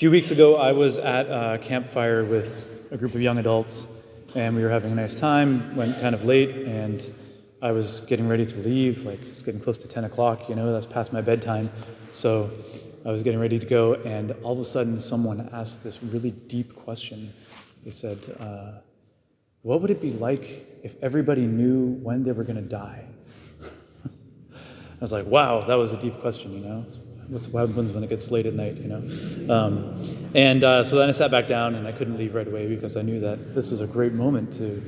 few weeks ago, I was at a campfire with a group of young adults, and we were having a nice time. Went kind of late, and I was getting ready to leave. Like it's getting close to 10 o'clock. You know, that's past my bedtime. So I was getting ready to go, and all of a sudden, someone asked this really deep question. They said, uh, "What would it be like if everybody knew when they were going to die?" I was like, "Wow, that was a deep question." You know, what's, what happens when it gets late at night? You know, um, and uh, so then I sat back down, and I couldn't leave right away because I knew that this was a great moment to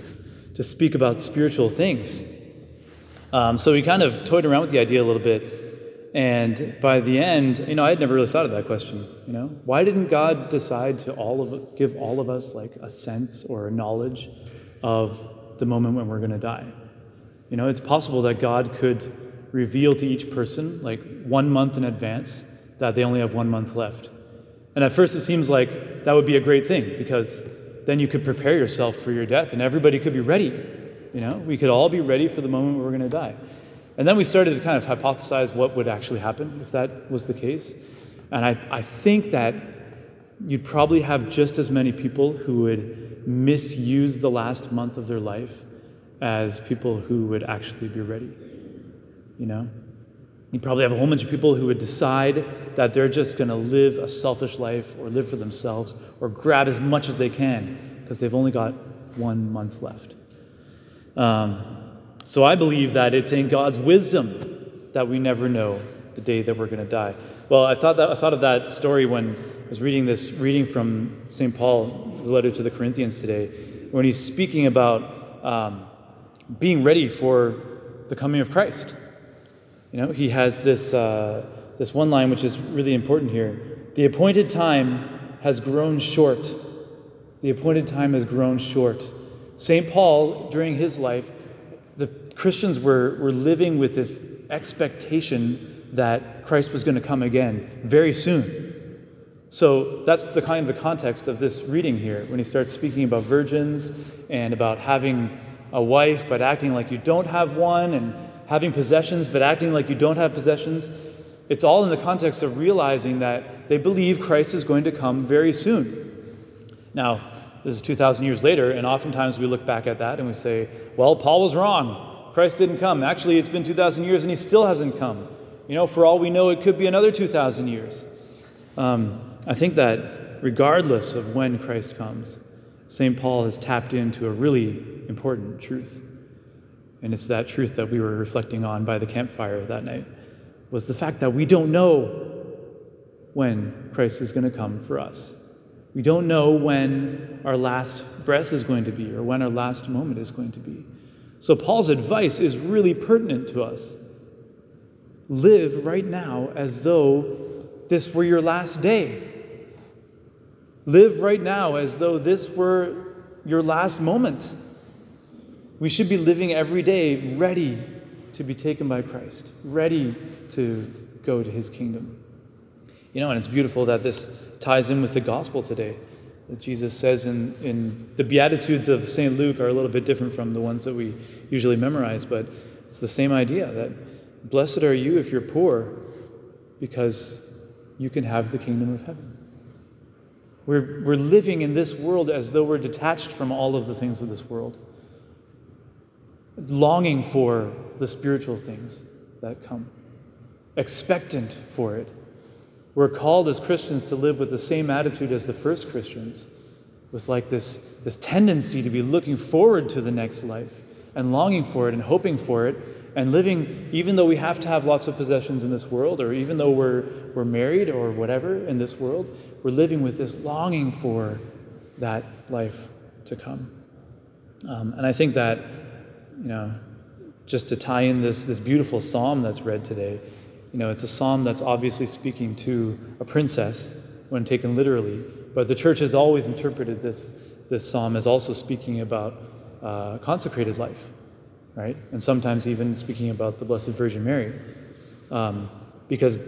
to speak about spiritual things. Um, so we kind of toyed around with the idea a little bit and by the end, you know, I had never really thought of that question. You know, why didn't God decide to all of give all of us like a sense or a knowledge of the moment when we're going to die? You know, it's possible that God could reveal to each person like one month in advance that they only have one month left. And at first, it seems like that would be a great thing because then you could prepare yourself for your death, and everybody could be ready. You know, we could all be ready for the moment we're going to die. And then we started to kind of hypothesize what would actually happen if that was the case. And I, I think that you'd probably have just as many people who would misuse the last month of their life as people who would actually be ready. You know? You'd probably have a whole bunch of people who would decide that they're just going to live a selfish life or live for themselves or grab as much as they can because they've only got one month left. Um, so I believe that it's in God's wisdom that we never know the day that we're going to die. Well, I thought that I thought of that story when I was reading this reading from St. Paul's letter to the Corinthians today, when he's speaking about um, being ready for the coming of Christ. You know, he has this uh, this one line which is really important here. The appointed time has grown short. The appointed time has grown short. St. Paul, during his life, the Christians were, were living with this expectation that Christ was going to come again very soon. So that's the kind of the context of this reading here when he starts speaking about virgins and about having a wife but acting like you don't have one and having possessions but acting like you don't have possessions. It's all in the context of realizing that they believe Christ is going to come very soon. Now, this is 2,000 years later, and oftentimes we look back at that and we say, well, Paul was wrong. Christ didn't come. Actually, it's been 2,000 years and he still hasn't come. You know, for all we know, it could be another 2,000 years. Um, I think that regardless of when Christ comes, St. Paul has tapped into a really important truth. And it's that truth that we were reflecting on by the campfire that night was the fact that we don't know when Christ is going to come for us. We don't know when our last breath is going to be or when our last moment is going to be. So, Paul's advice is really pertinent to us. Live right now as though this were your last day. Live right now as though this were your last moment. We should be living every day ready to be taken by Christ, ready to go to his kingdom. You know, and it's beautiful that this ties in with the gospel today. That Jesus says in, in the Beatitudes of St. Luke are a little bit different from the ones that we usually memorize, but it's the same idea that blessed are you if you're poor, because you can have the kingdom of heaven. We're, we're living in this world as though we're detached from all of the things of this world, longing for the spiritual things that come, expectant for it we're called as Christians to live with the same attitude as the first Christians, with like this, this tendency to be looking forward to the next life and longing for it and hoping for it and living, even though we have to have lots of possessions in this world, or even though we're, we're married or whatever in this world, we're living with this longing for that life to come. Um, and I think that, you know, just to tie in this, this beautiful psalm that's read today, you know, it's a psalm that's obviously speaking to a princess when taken literally, but the church has always interpreted this, this psalm as also speaking about uh, consecrated life, right? And sometimes even speaking about the Blessed Virgin Mary. Um, because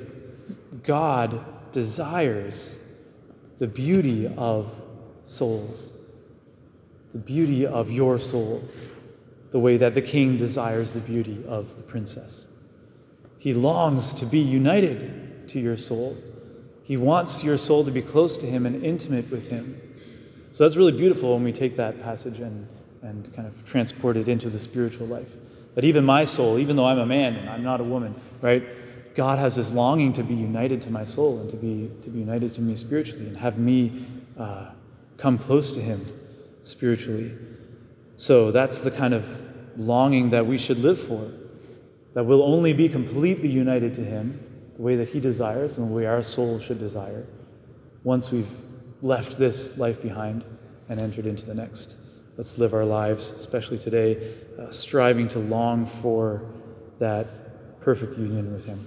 God desires the beauty of souls, the beauty of your soul, the way that the king desires the beauty of the princess. He longs to be united to your soul. He wants your soul to be close to Him and intimate with Him. So that's really beautiful when we take that passage and, and kind of transport it into the spiritual life. That even my soul, even though I'm a man and I'm not a woman, right? God has this longing to be united to my soul and to be, to be united to me spiritually and have me uh, come close to Him spiritually. So that's the kind of longing that we should live for, that we'll only be completely united to Him the way that He desires and the way our soul should desire once we've left this life behind and entered into the next. Let's live our lives, especially today, uh, striving to long for that perfect union with Him.